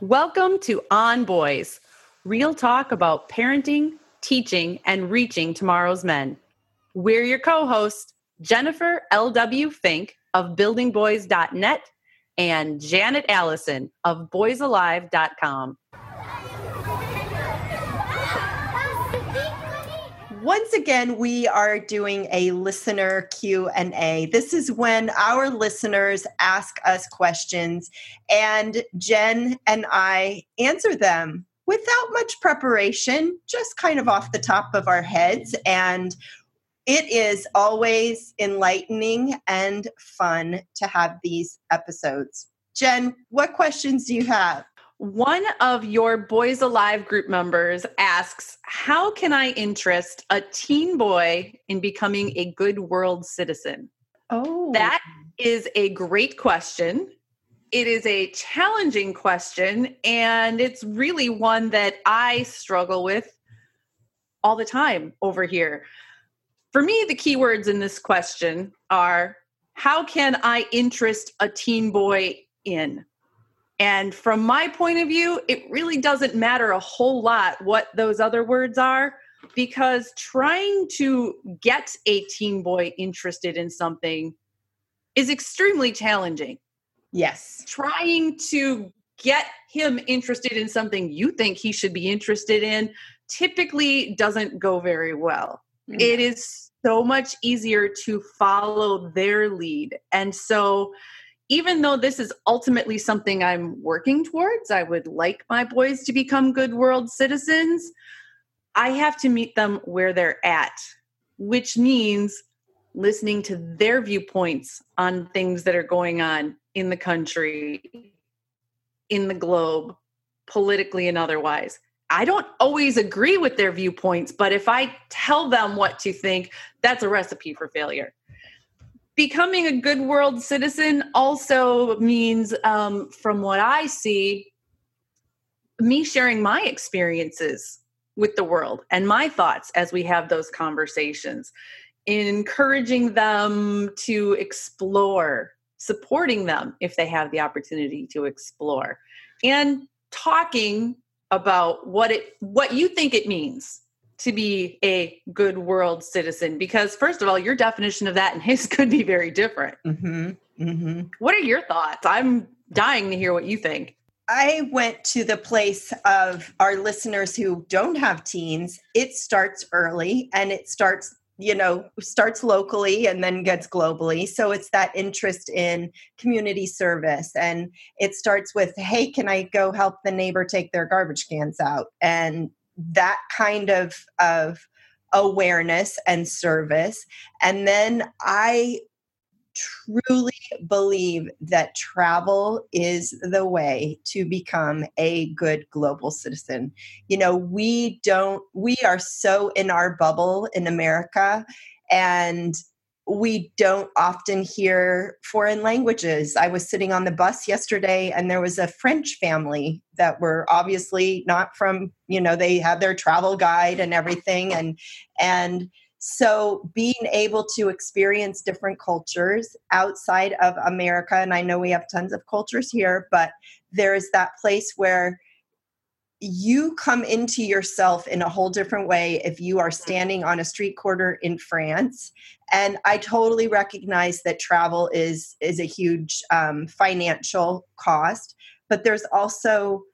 Welcome to On Boys, real talk about parenting, teaching, and reaching tomorrow's men. We're your co hosts, Jennifer L.W. Fink of buildingboys.net and Janet Allison of boysalive.com. Once again, we are doing a listener Q&A. This is when our listeners ask us questions and Jen and I answer them without much preparation, just kind of off the top of our heads and it is always enlightening and fun to have these episodes. Jen, what questions do you have? One of your Boys Alive group members asks, How can I interest a teen boy in becoming a good world citizen? Oh, that is a great question. It is a challenging question, and it's really one that I struggle with all the time over here. For me, the keywords in this question are how can I interest a teen boy in? And from my point of view, it really doesn't matter a whole lot what those other words are because trying to get a teen boy interested in something is extremely challenging. Yes. Trying to get him interested in something you think he should be interested in typically doesn't go very well. Mm-hmm. It is so much easier to follow their lead. And so, even though this is ultimately something I'm working towards, I would like my boys to become good world citizens. I have to meet them where they're at, which means listening to their viewpoints on things that are going on in the country, in the globe, politically and otherwise. I don't always agree with their viewpoints, but if I tell them what to think, that's a recipe for failure. Becoming a good world citizen also means, um, from what I see, me sharing my experiences with the world and my thoughts as we have those conversations, encouraging them to explore, supporting them if they have the opportunity to explore, and talking about what it what you think it means to be a good world citizen because first of all your definition of that and his could be very different. Mm-hmm, mm-hmm. what are your thoughts? I'm dying to hear what you think. I went to the place of our listeners who don't have teens. It starts early and it starts you know starts locally and then gets globally. So it's that interest in community service and it starts with hey can i go help the neighbor take their garbage cans out? And that kind of of awareness and service and then i truly believe that travel is the way to become a good global citizen. You know, we don't, we are so in our bubble in America and we don't often hear foreign languages. I was sitting on the bus yesterday and there was a French family that were obviously not from, you know, they had their travel guide and everything and and So, being able to experience different cultures outside of America, and I know we have tons of cultures here, but there's that place where you come into yourself in a whole different way if you are standing on a street corner in France. And I totally recognize that travel is is a huge um, financial cost, but there's also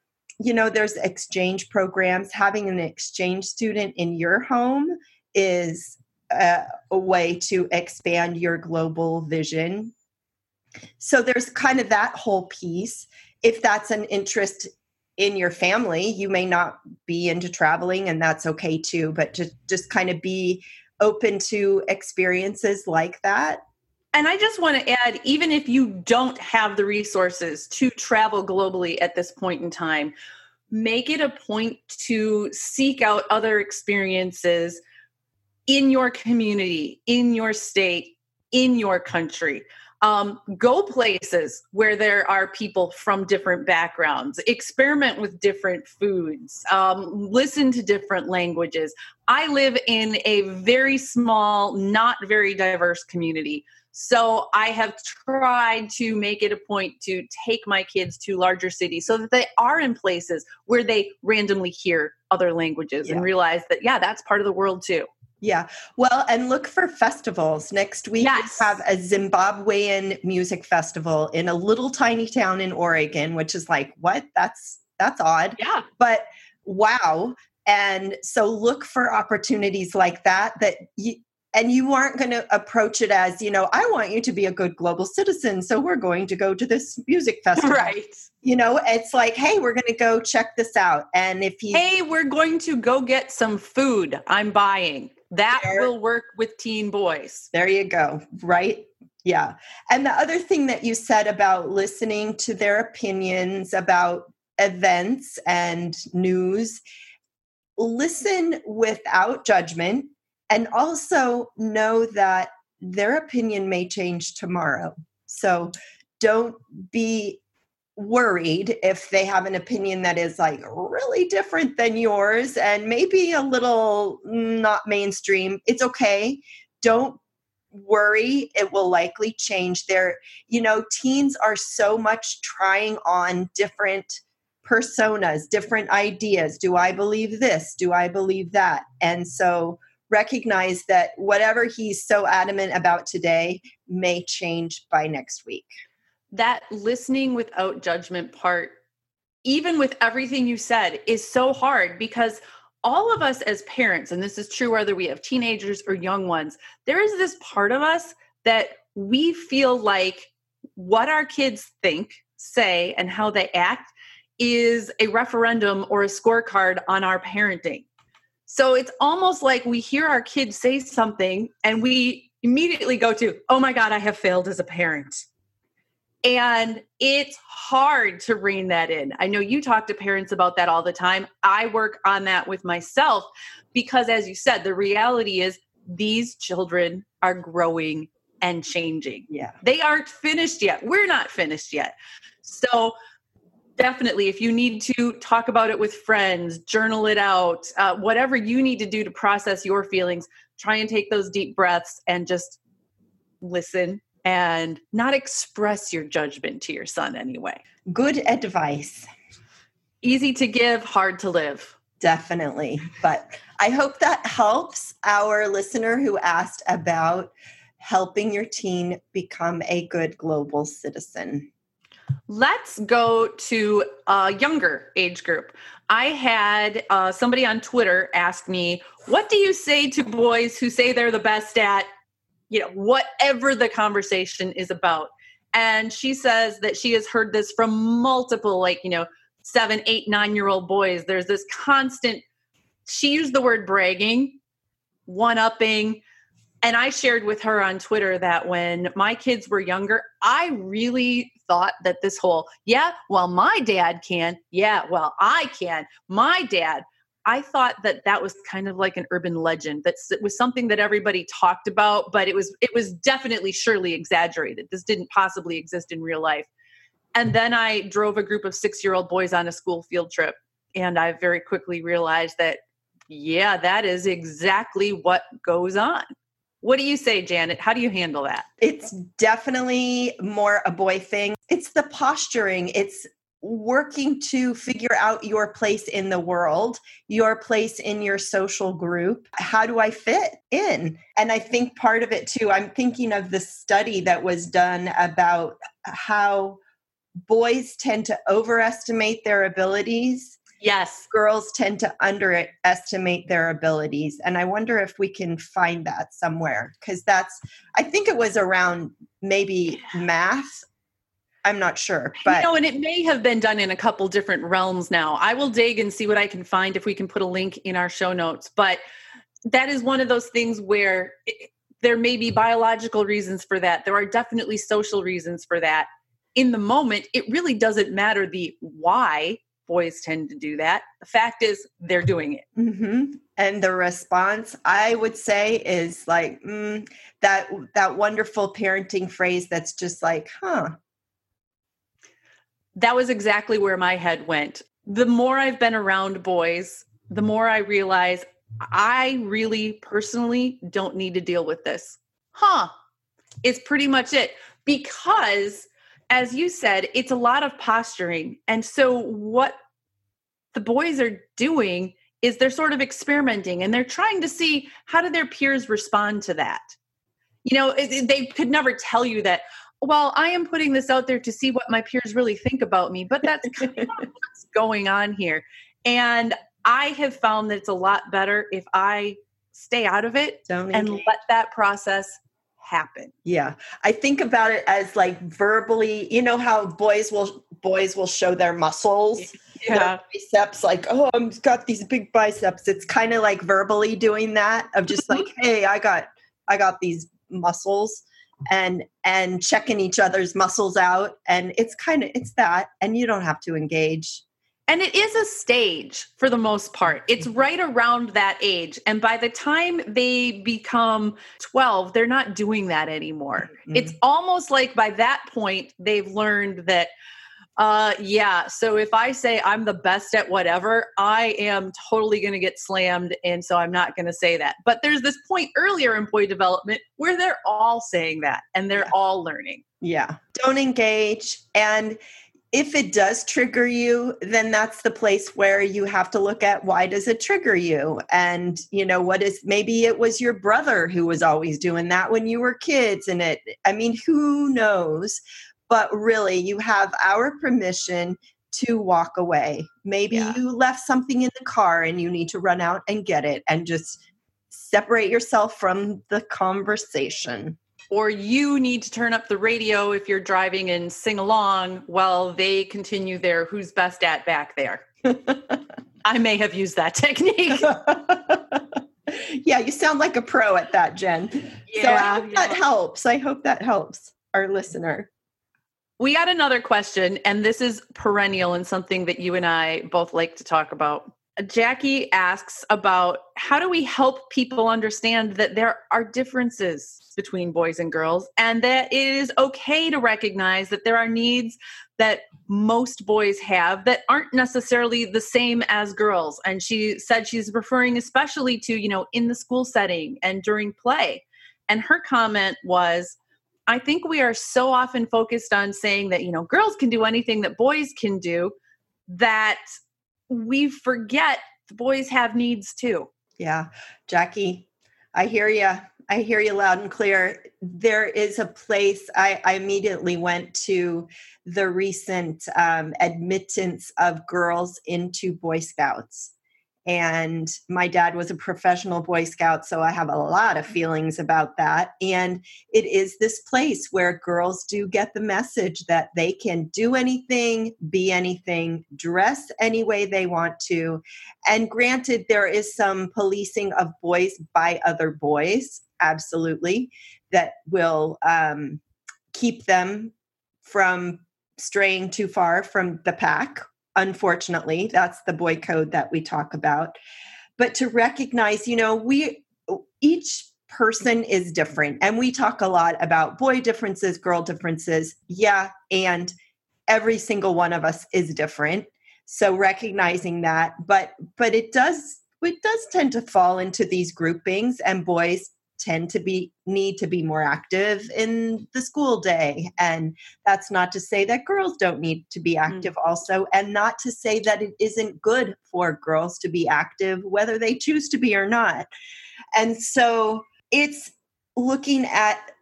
you know there's exchange programs having an exchange student in your home is a, a way to expand your global vision so there's kind of that whole piece if that's an interest in your family you may not be into traveling and that's okay too but to just kind of be open to experiences like that and I just want to add even if you don't have the resources to travel globally at this point in time, make it a point to seek out other experiences in your community, in your state, in your country. Um, go places where there are people from different backgrounds, experiment with different foods, um, listen to different languages. I live in a very small, not very diverse community. So I have tried to make it a point to take my kids to larger cities so that they are in places where they randomly hear other languages yeah. and realize that, yeah, that's part of the world too. Yeah. Well, and look for festivals. Next week yes. we have a Zimbabwean music festival in a little tiny town in Oregon, which is like, what? That's that's odd. Yeah. But wow. And so look for opportunities like that that you and you aren't going to approach it as, you know, I want you to be a good global citizen, so we're going to go to this music festival. Right. You know, it's like, hey, we're going to go check this out. And if you Hey, we're going to go get some food. I'm buying that there, will work with teen boys. There you go. Right? Yeah. And the other thing that you said about listening to their opinions about events and news, listen without judgment and also know that their opinion may change tomorrow. So don't be worried if they have an opinion that is like really different than yours and maybe a little not mainstream it's okay. Don't worry it will likely change their you know teens are so much trying on different personas different ideas. Do i believe this? Do i believe that? And so recognize that whatever he's so adamant about today may change by next week that listening without judgment part, even with everything you said, is so hard because all of us as parents, and this is true whether we have teenagers or young ones, there is this part of us that we feel like what our kids think, say, and how they act is a referendum or a scorecard on our parenting. So it's almost like we hear our kids say something and we immediately go to, oh my God, I have failed as a parent. And it's hard to rein that in. I know you talk to parents about that all the time. I work on that with myself because, as you said, the reality is these children are growing and changing. Yeah. They aren't finished yet. We're not finished yet. So, definitely, if you need to talk about it with friends, journal it out, uh, whatever you need to do to process your feelings, try and take those deep breaths and just listen and not express your judgment to your son anyway. Good advice. Easy to give, hard to live. Definitely. But I hope that helps our listener who asked about helping your teen become a good global citizen. Let's go to a younger age group. I had uh, somebody on Twitter ask me, What do you say to boys who say they're the best at you know, whatever the conversation is about. And she says that she has heard this from multiple, like, you know, seven, eight, nine year old boys. There's this constant, she used the word bragging, one upping. And I shared with her on Twitter that when my kids were younger, I really thought that this whole, yeah, well, my dad can. Yeah, well, I can. My dad. I thought that that was kind of like an urban legend. That was something that everybody talked about, but it was it was definitely surely exaggerated. This didn't possibly exist in real life. And then I drove a group of six year old boys on a school field trip, and I very quickly realized that yeah, that is exactly what goes on. What do you say, Janet? How do you handle that? It's definitely more a boy thing. It's the posturing. It's working to figure out your place in the world, your place in your social group. How do I fit in? And I think part of it too, I'm thinking of the study that was done about how boys tend to overestimate their abilities. Yes. Girls tend to underestimate their abilities. And I wonder if we can find that somewhere because that's, I think it was around maybe math I'm not sure, but you know, and it may have been done in a couple different realms. Now, I will dig and see what I can find if we can put a link in our show notes. But that is one of those things where it, there may be biological reasons for that. There are definitely social reasons for that. In the moment, it really doesn't matter the why boys tend to do that. The fact is, they're doing it. Mm-hmm. And the response, I would say, is like mm, that that wonderful parenting phrase that's just like, "Huh, that was exactly where my head went. The more I've been around boys, the more I realize I really personally don't need to deal with this. Huh. It's pretty much it. Because, as you said, it's a lot of posturing. And so, what the boys are doing is they're sort of experimenting and they're trying to see how do their peers respond to that. You know, they could never tell you that, well, I am putting this out there to see what my peers really think about me, but that's kind of what's going on here. And I have found that it's a lot better if I stay out of it Don't and engage. let that process happen. Yeah. I think about it as like verbally, you know how boys will boys will show their muscles. Yeah. biceps like, oh, I've got these big biceps. It's kind of like verbally doing that of just mm-hmm. like, hey, I got I got these muscles and and checking each other's muscles out and it's kind of it's that and you don't have to engage and it is a stage for the most part. It's mm-hmm. right around that age. And by the time they become 12, they're not doing that anymore. Mm-hmm. It's almost like by that point, they've learned that uh, yeah. So if I say I'm the best at whatever, I am totally going to get slammed. And so I'm not going to say that. But there's this point earlier in boy development where they're all saying that and they're yeah. all learning. Yeah. Don't engage. And if it does trigger you, then that's the place where you have to look at why does it trigger you? And, you know, what is maybe it was your brother who was always doing that when you were kids. And it, I mean, who knows? But really you have our permission to walk away. Maybe yeah. you left something in the car and you need to run out and get it and just separate yourself from the conversation. Or you need to turn up the radio if you're driving and sing along while they continue their who's best at back there. I may have used that technique. yeah, you sound like a pro at that, Jen. Yeah, so I hope yeah. that helps. I hope that helps our listener. We got another question, and this is perennial and something that you and I both like to talk about. Jacquie asks about how do we help people understand that there are differences between boys and girls and that it is okay to recognize that there are needs that most boys have that aren't necessarily the same as girls. And she said she's referring especially to, you know, in the school setting and during play. And her comment was, I think we are so often focused on saying that, you know, girls can do anything that boys can do that we forget the boys have needs too. Yeah. Jacquie, I hear you. I hear you loud and clear. There is a place I, I immediately went to the recent um, admittance of girls into Boy Scouts and my dad was a professional boy scout so i have a lot of feelings about that. And it is this place where girls do get the message that they can do anything be anything dress any way they want to. And granted there is some policing of boys by other boys absolutely that will um, keep them from straying too far from the pack unfortunately that's the boy code that we talk about. But to recognize you know we each person is different and we talk a lot about boy differences girl differences yeah and every single one of us is different so recognizing that but but it does it does tend to fall into these groupings, and boys tend to be need to be more active in the school day. And that's not to say that girls don't need to be mm. active mm. also and not to say that it isn't good for girls to be active whether they choose to be or not. And so it's looking at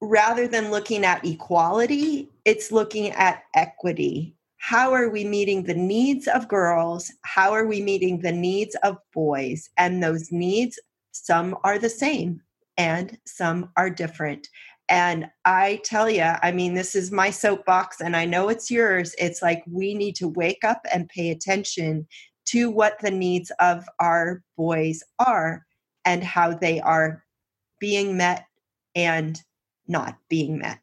rather than looking at equality it's looking at equity. How are we meeting the needs of girls? How are we meeting the needs of boys? And those needs some are the same and some are different. And I tell you, I mean, this is my soapbox, and I know it's yours. It's like we need to wake up and pay attention to what the needs of our boys are and how they are being met and not being met.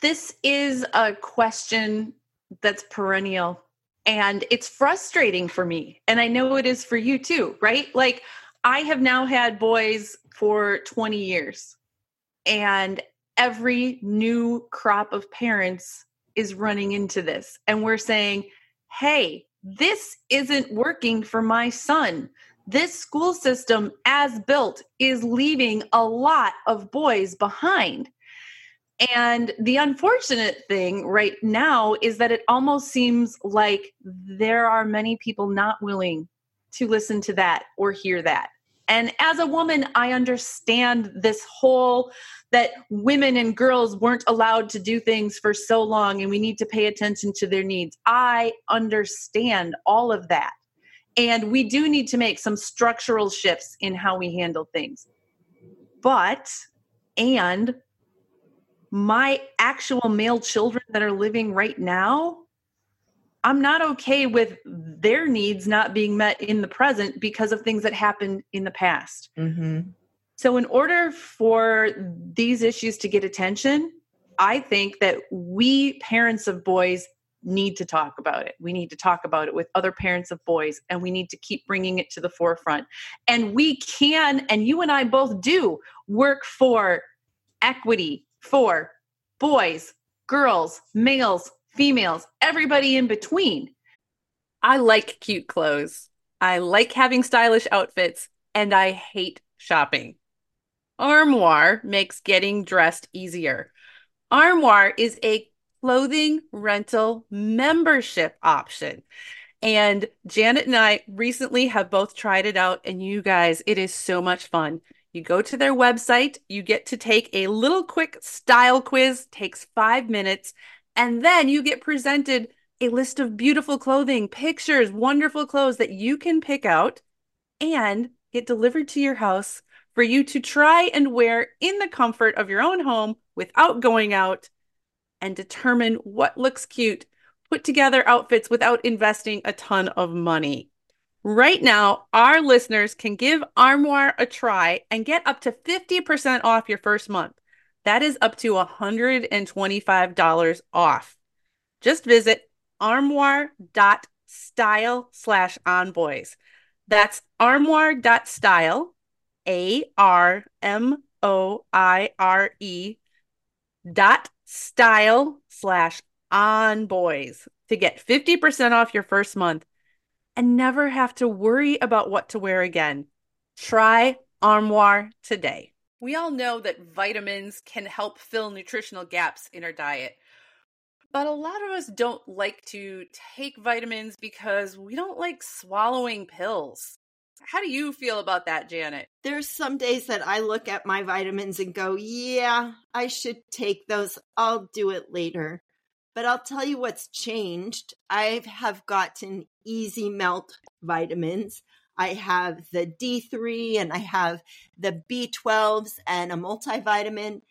This is a question that's perennial and it's frustrating for me. And I know it is for you too, right? Like, I have now had boys for 20 years, and every new crop of parents is running into this. And we're saying, hey, this isn't working for my son. This school system, as built, is leaving a lot of boys behind. And the unfortunate thing right now is that it almost seems like there are many people not willing to listen to that or hear that. And as a woman, I understand this whole that women and girls weren't allowed to do things for so long and we need to pay attention to their needs. I understand all of that. And we do need to make some structural shifts in how we handle things. But, and my actual male children that are living right now I'm not okay with their needs not being met in the present because of things that happened in the past. Mm-hmm. So, in order for these issues to get attention, I think that we parents of boys need to talk about it. We need to talk about it with other parents of boys, and we need to keep bringing it to the forefront. And we can, and you and I both do, work for equity for boys, girls, males, females, everybody in between. I like cute clothes. I like having stylish outfits, and I hate shopping. Armoire makes getting dressed easier. Armoire is a clothing rental membership option. And Janet and I recently have both tried it out, and you guys, it is so much fun. You go to their website, you get to take a little quick style quiz, takes five minutes, and then you get presented a list of beautiful clothing, pictures, wonderful clothes that you can pick out and get delivered to your house for you to try and wear in the comfort of your own home without going out and determine what looks cute, put together outfits without investing a ton of money. Right now, our listeners can give Armoire a try and get up to 50% off your first month. That is up to $125 off. Just visit armoire.style slash onboys. That's armoire.style, A R M O I R E dot style slash onboys to get 50% off your first month and never have to worry about what to wear again. Try Armoire today. We all know that vitamins can help fill nutritional gaps in our diet. But a lot of us don't like to take vitamins because we don't like swallowing pills. How do you feel about that, Janet? There's some days that I look at my vitamins and go, yeah, I should take those. I'll do it later. But I'll tell you what's changed. I have gotten easy melt vitamins. I have the D3 and I have the B12s and a multivitamin.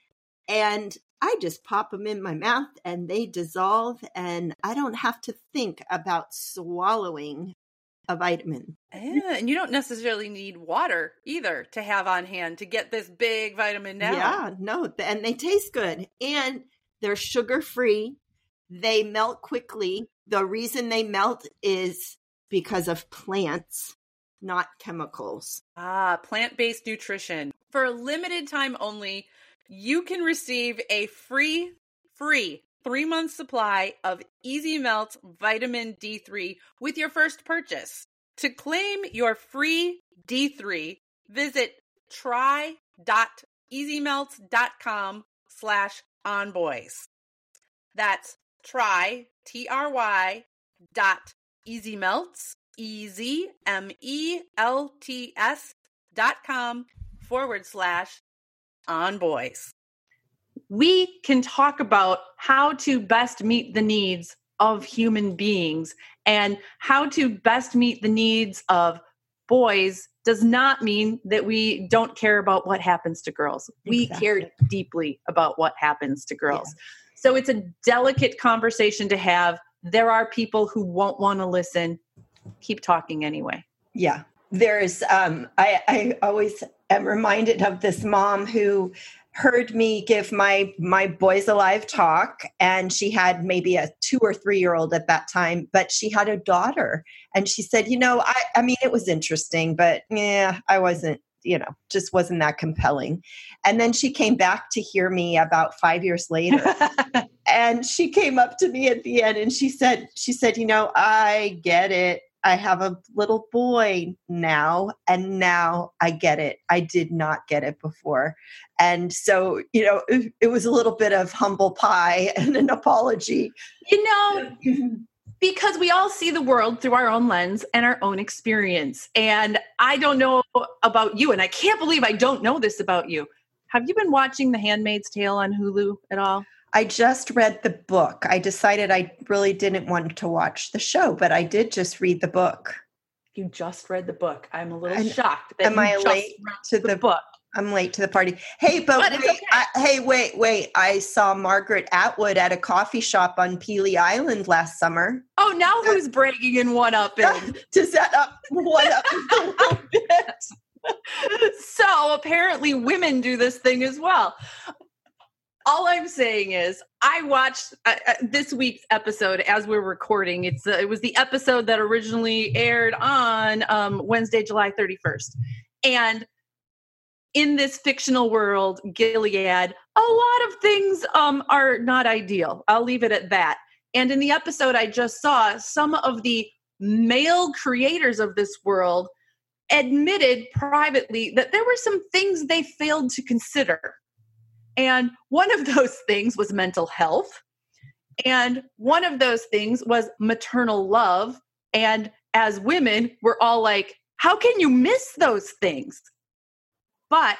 And I just pop them in my mouth and they dissolve, and I don't have to think about swallowing a vitamin. Yeah, and you don't necessarily need water either to have on hand to get this big vitamin now. Yeah, no, and they taste good and they're sugar free. They melt quickly. The reason they melt is because of plants not chemicals. Ah, plant based nutrition. For a limited time only, you can receive a free, free three month supply of Easy Melt Vitamin D3 with your first purchase. To claim your free D3, visit try.ezmelts.com slash onboys. That's try, T-R-Y dot ezmelts, E-Z-M-E-L-T-S dot com forward slash on boys. We can talk about how to best meet the needs of human beings and how to best meet the needs of boys does not mean that we don't care about what happens to girls. We care deeply about what happens to girls. So it's a delicate conversation to have. There are people who won't want to listen. Keep talking anyway. Yeah. There's um I I always am reminded of this mom who heard me give my my boys alive talk and she had maybe a 2 or 3 year old at that time but she had a daughter and she said you know I I mean it was interesting but yeah I wasn't you know just wasn't that compelling and then she came back to hear me about 5 years later and she came up to me at the end and she said she said you know i get it i have a little boy now and now i get it i did not get it before and so you know it, it was a little bit of humble pie and an apology you know, because we all see the world through our own lens and our own experience. And I don't know about you, and I can't believe I don't know this about you. Have you been watching The Handmaid's Tale on Hulu at all? I just read the book i decided i really didn't want to watch the show but i did just read the book You just read the book. I'm a little And shocked that am you I just late read to the the book. I'm late to the party. Hey, but, But wait, okay. I, hey, wait, wait! I saw Margaret Atwood at a coffee shop on Pelee Island last summer. Oh, now uh, who's bragging and one up in? to set up one up a little bit. so apparently women do this thing as well. All I'm saying is, I watched uh, uh, this week's episode as we're recording. It's uh, it was the episode that originally aired on um, Wednesday, July 31st, and in this fictional world, Gilead, a lot of things um, are not ideal. I'll leave it at that. And in the episode I just saw, some of the male creators of this world admitted privately that there were some things they failed to consider. And one of those things was mental health. And one of those things was maternal love. And as women, we're all like, how can you miss those things? But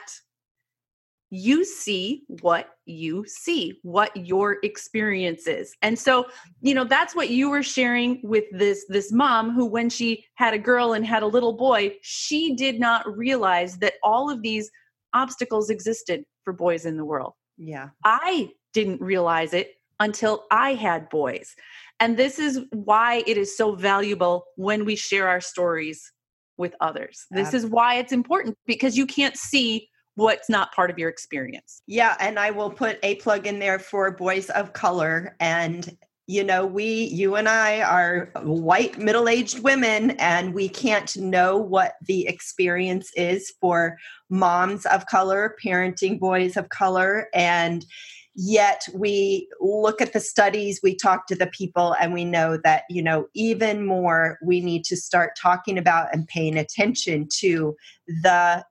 you see what you see, what your experience is. And so, you know, that's what you were sharing with this this mom who when she had a girl and had a little boy, she did not realize that all of these obstacles existed for boys in the world. Yeah. I didn't realize it until I had boys. And this is why it is so valuable when we share our stories with others. This is why it's important because you can't see what's not part of your experience. Yeah, and I will put a plug in there for boys of color and you know, we you and I are white middle-aged women and we can't know what the experience is for moms of color, parenting boys of color and yet we look at the studies we talk to the people and we know that you know even more we need to start talking about and paying attention to the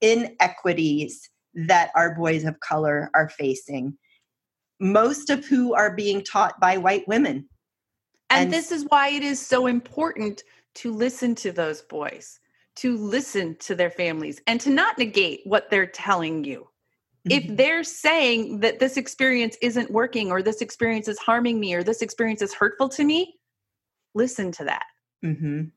inequities that our boys of color are facing most of who are being taught by white women And, And- this is why it is so important to listen to those boys, to listen to their families, and to not negate what they're telling you. If Mhm. they're saying that this experience isn't working, or this experience is harming me, or this experience is hurtful to me, listen to that. Mhm.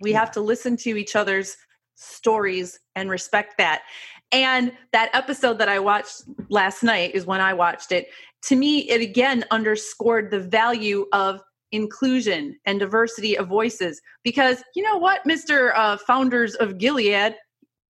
We Yeah. have to listen to each other's stories and respect that. And that episode that I watched last night is when I watched it. To me, it again underscored the value of inclusion and diversity of voices. Because you know what, Mr. Uh, founders of Gilead,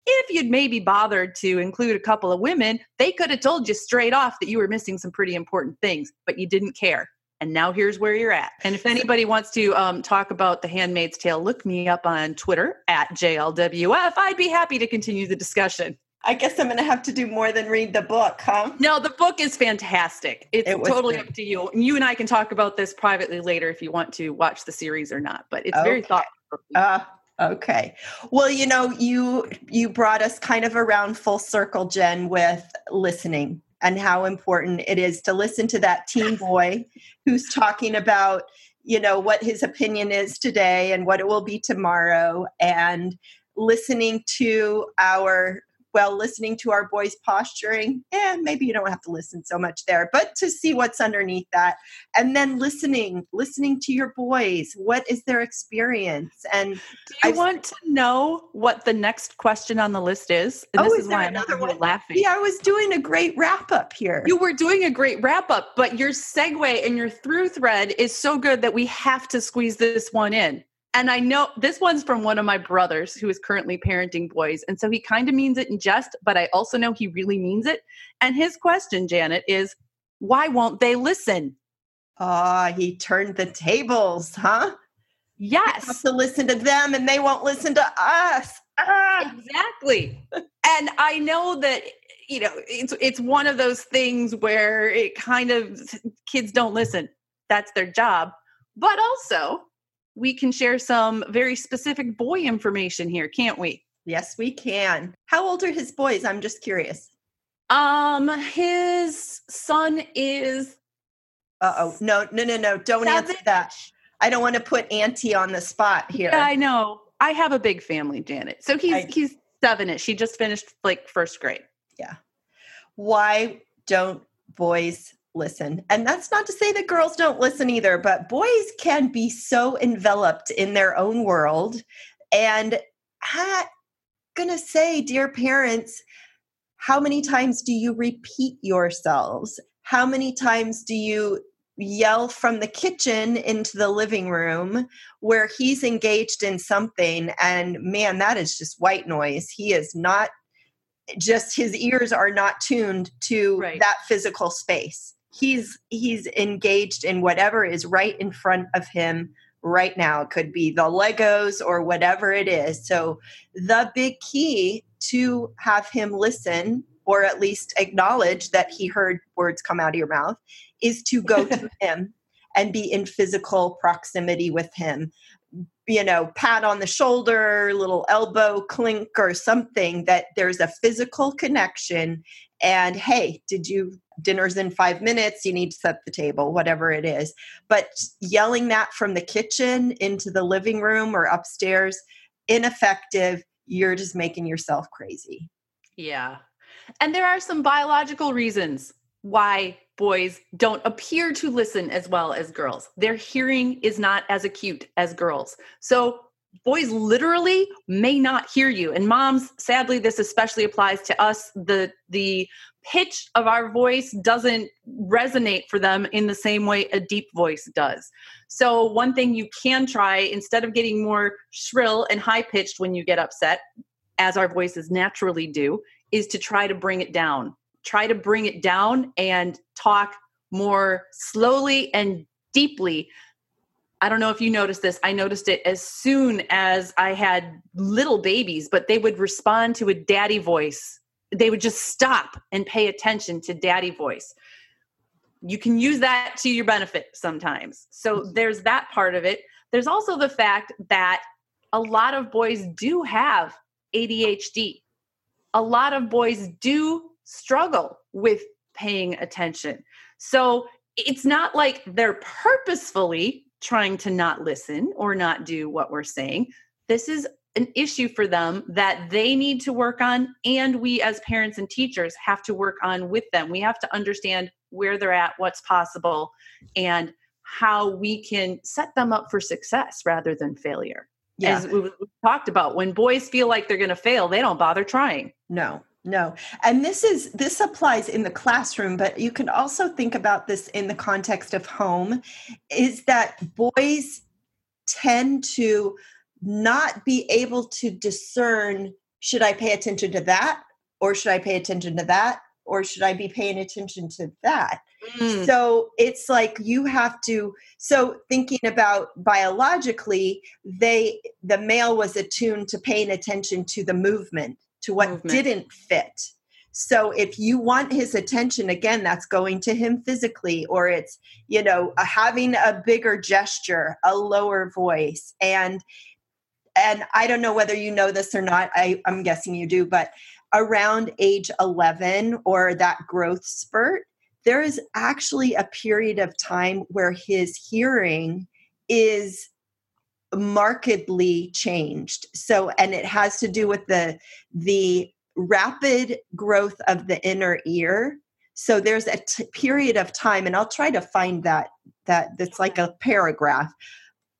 if you'd maybe bothered to include a couple of women, they could have told you straight off that you were missing some pretty important things, but you didn't care. And now here's where you're at. And if anybody wants to um, talk about The Handmaid's Tale, look me up on Twitter at JLWF. I'd be happy to continue the discussion. I guess i'm going to have to do more than read the book huh No, the book is fantastic. It's It totally up to you. And you and I can talk about this privately later if you want to watch the series or not. But it's very Okay. thoughtful. uh, Okay. Well, you know, you you brought us kind of around full circle, Jen, with listening and how important it is to listen to that teen boy who's talking about, you know, what his opinion is today and what it will be tomorrow and listening to our well listening to our boys posturing and eh, maybe you don't have to listen so much there but to see what's underneath that. And then listening listening to your boys what is their experience? And do you I've, want to know what the next question on the list is? And oh, this is, is why i'm one? laughing. Yeah i was doing a great wrap up here. You were doing a great wrap up but your segue and your through thread is so good that we have to squeeze this one in and I know this one's from one of my brothers who is currently parenting boys. And so he kind of means it in jest, but I also know he really means it. And his question, Janet, is why won't they listen? Ah, uh, he turned the tables, huh? Yes. We have to listen to them and they won't listen to us. Ah. Exactly. and I know that you know it's it's one of those things where it kind of kids don't listen. That's their job. But also, we can share some very specific boy information here, can't we? Yes, we can. How old are his boys? I'm just curious. Um, his son is. Uh oh! No, no, no, no! Don't seven. answer that. I don't want to put Auntie on the spot here. Yeah, I know. I have a big family, Janet. So he's I, he's seven-ish. He just finished like first grade. Yeah. Why don't boys listen. And that's not to say that girls don't listen either, but boys can be so enveloped in their own world. And I'm going to say, dear parents, how many times do you repeat yourselves? How many times do you yell from the kitchen into the living room where he's engaged in something? And man, that is just white noise. He is not just his ears are not tuned to right. that physical space he's he's engaged in whatever is right in front of him right now. It could be the legos or whatever it is. So the big key to have him listen or at least acknowledge that he heard words come out of your mouth is to go to him and be in physical proximity with him. You know pat on the shoulder little elbow clink or something that there's a physical connection and hey did you dinner's in five minutes you need to set the table whatever it is. But yelling that from the kitchen into the living room or upstairs ineffective you're just making yourself crazy. Yeah. And there are some biological reasons why boys don't appear to listen as well as girls. Their hearing is not as acute as girls. So boys literally may not hear you. And moms sadly this especially applies to us. The the pitch of our voice doesn't resonate for them in the same way a deep voice does. So one thing you can try instead of getting more shrill and high pitched when you get upset as our voices naturally do is to try to bring it down. Try to bring it down and talk more slowly and deeply I don't know if you noticed this. I noticed it as soon as I had little babies, but they would respond to a daddy voice. They would just stop and pay attention to daddy voice. You can use that to your benefit sometimes. So there's that part of it. There's also the fact that a lot of boys do have ADHD. A lot of boys do struggle with paying attention. So it's not like they're purposefully trying to not listen or not do what we're saying. This is an issue for them that they need to work on and we as parents and teachers have to work on with them we have to understand where they're at what's possible and how we can set them up for success rather than failure yeah. as we talked about when boys feel like they're going to fail they don't bother trying no no. And this is this applies in the classroom but you can also think about this in the context of home is that boys tend to not be able to discern should i pay attention to that or should i pay attention to that or should i be paying attention to that? Mm. so it's like you have to so thinking about biologically they the male was attuned to paying attention to the movement to what Movement. didn't fit. So if you want his attention again that's going to him physically or it's you know having a bigger gesture, a lower voice and and I don't know whether you know this or not, I, I'm guessing you do, but around age 11 or that growth spurt, there is actually a period of time where his hearing is markedly changed. So and it has to do with the the rapid growth of the inner ear. So there's a t- period of time and i'll try to find that that that's like a paragraph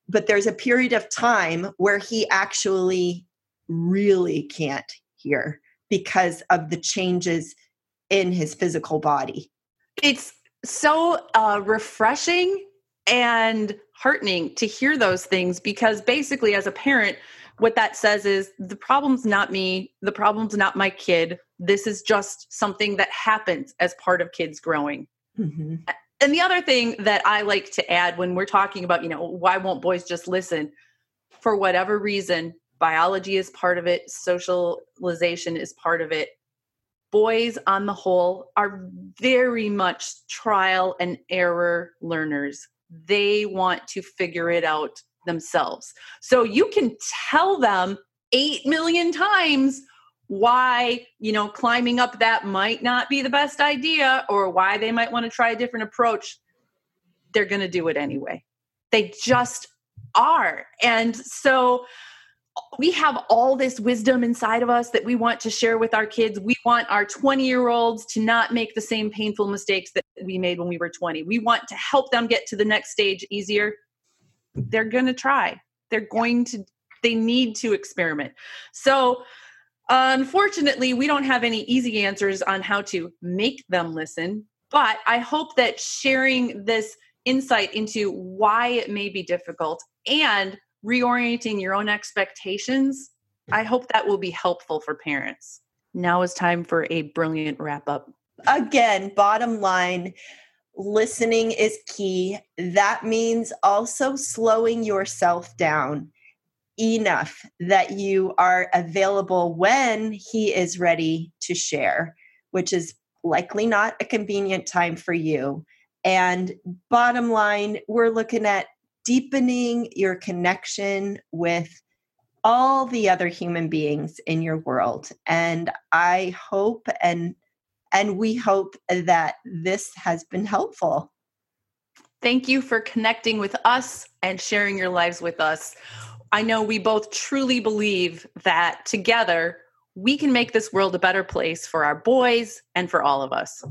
but there's a period of time where he actually really can't hear because of the changes in his physical body. It's so uh, refreshing and heartening to hear those things because basically as a parent what that says is the problem's not me. The problem's not my kid. This is just something that happens as part of kids growing. Mm-hmm. and the other thing that i like to add when we're talking about you know why won't boys just listen? For whatever reason biology is part of it socialization is part of it. Boys on the whole are very much trial and error learners they want to figure it out themselves. So you can tell them 8 million times why, you know, climbing up that might not be the best idea or why they might want to try a different approach. They're going to do it anyway. They just are. And so we have all this wisdom inside of us that we want to share with our kids. We want our 20 year olds to not make the same painful mistakes that we made when we were 20. We want to help them get to the next stage easier. They're going to try. They're going to, they need to experiment. So, unfortunately, we don't have any easy answers on how to make them listen. But I hope that sharing this insight into why it may be difficult and reorienting your own expectations, I hope that will be helpful for parents. Now is time for a brilliant wrap up. Again, bottom line, listening is key. That means also slowing yourself down enough that you are available when he is ready to share, which is likely not a convenient time for you. And bottom line, we're looking at deepening your connection with all the other human beings in your world. And i hope and and we hope that this has been helpful. Thank you for connecting with us and sharing your lives with us. I know we both truly believe that together we can make this world a better place for our boys and for all of us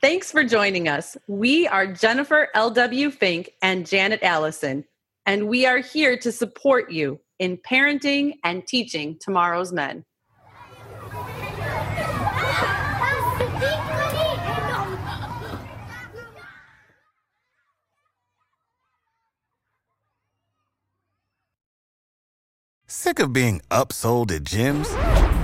Thanks for joining us. We are Jennifer L.W. Fink and Janet Allison, and we are here to support you in parenting and teaching tomorrow's men. Sick of being upsold at gyms?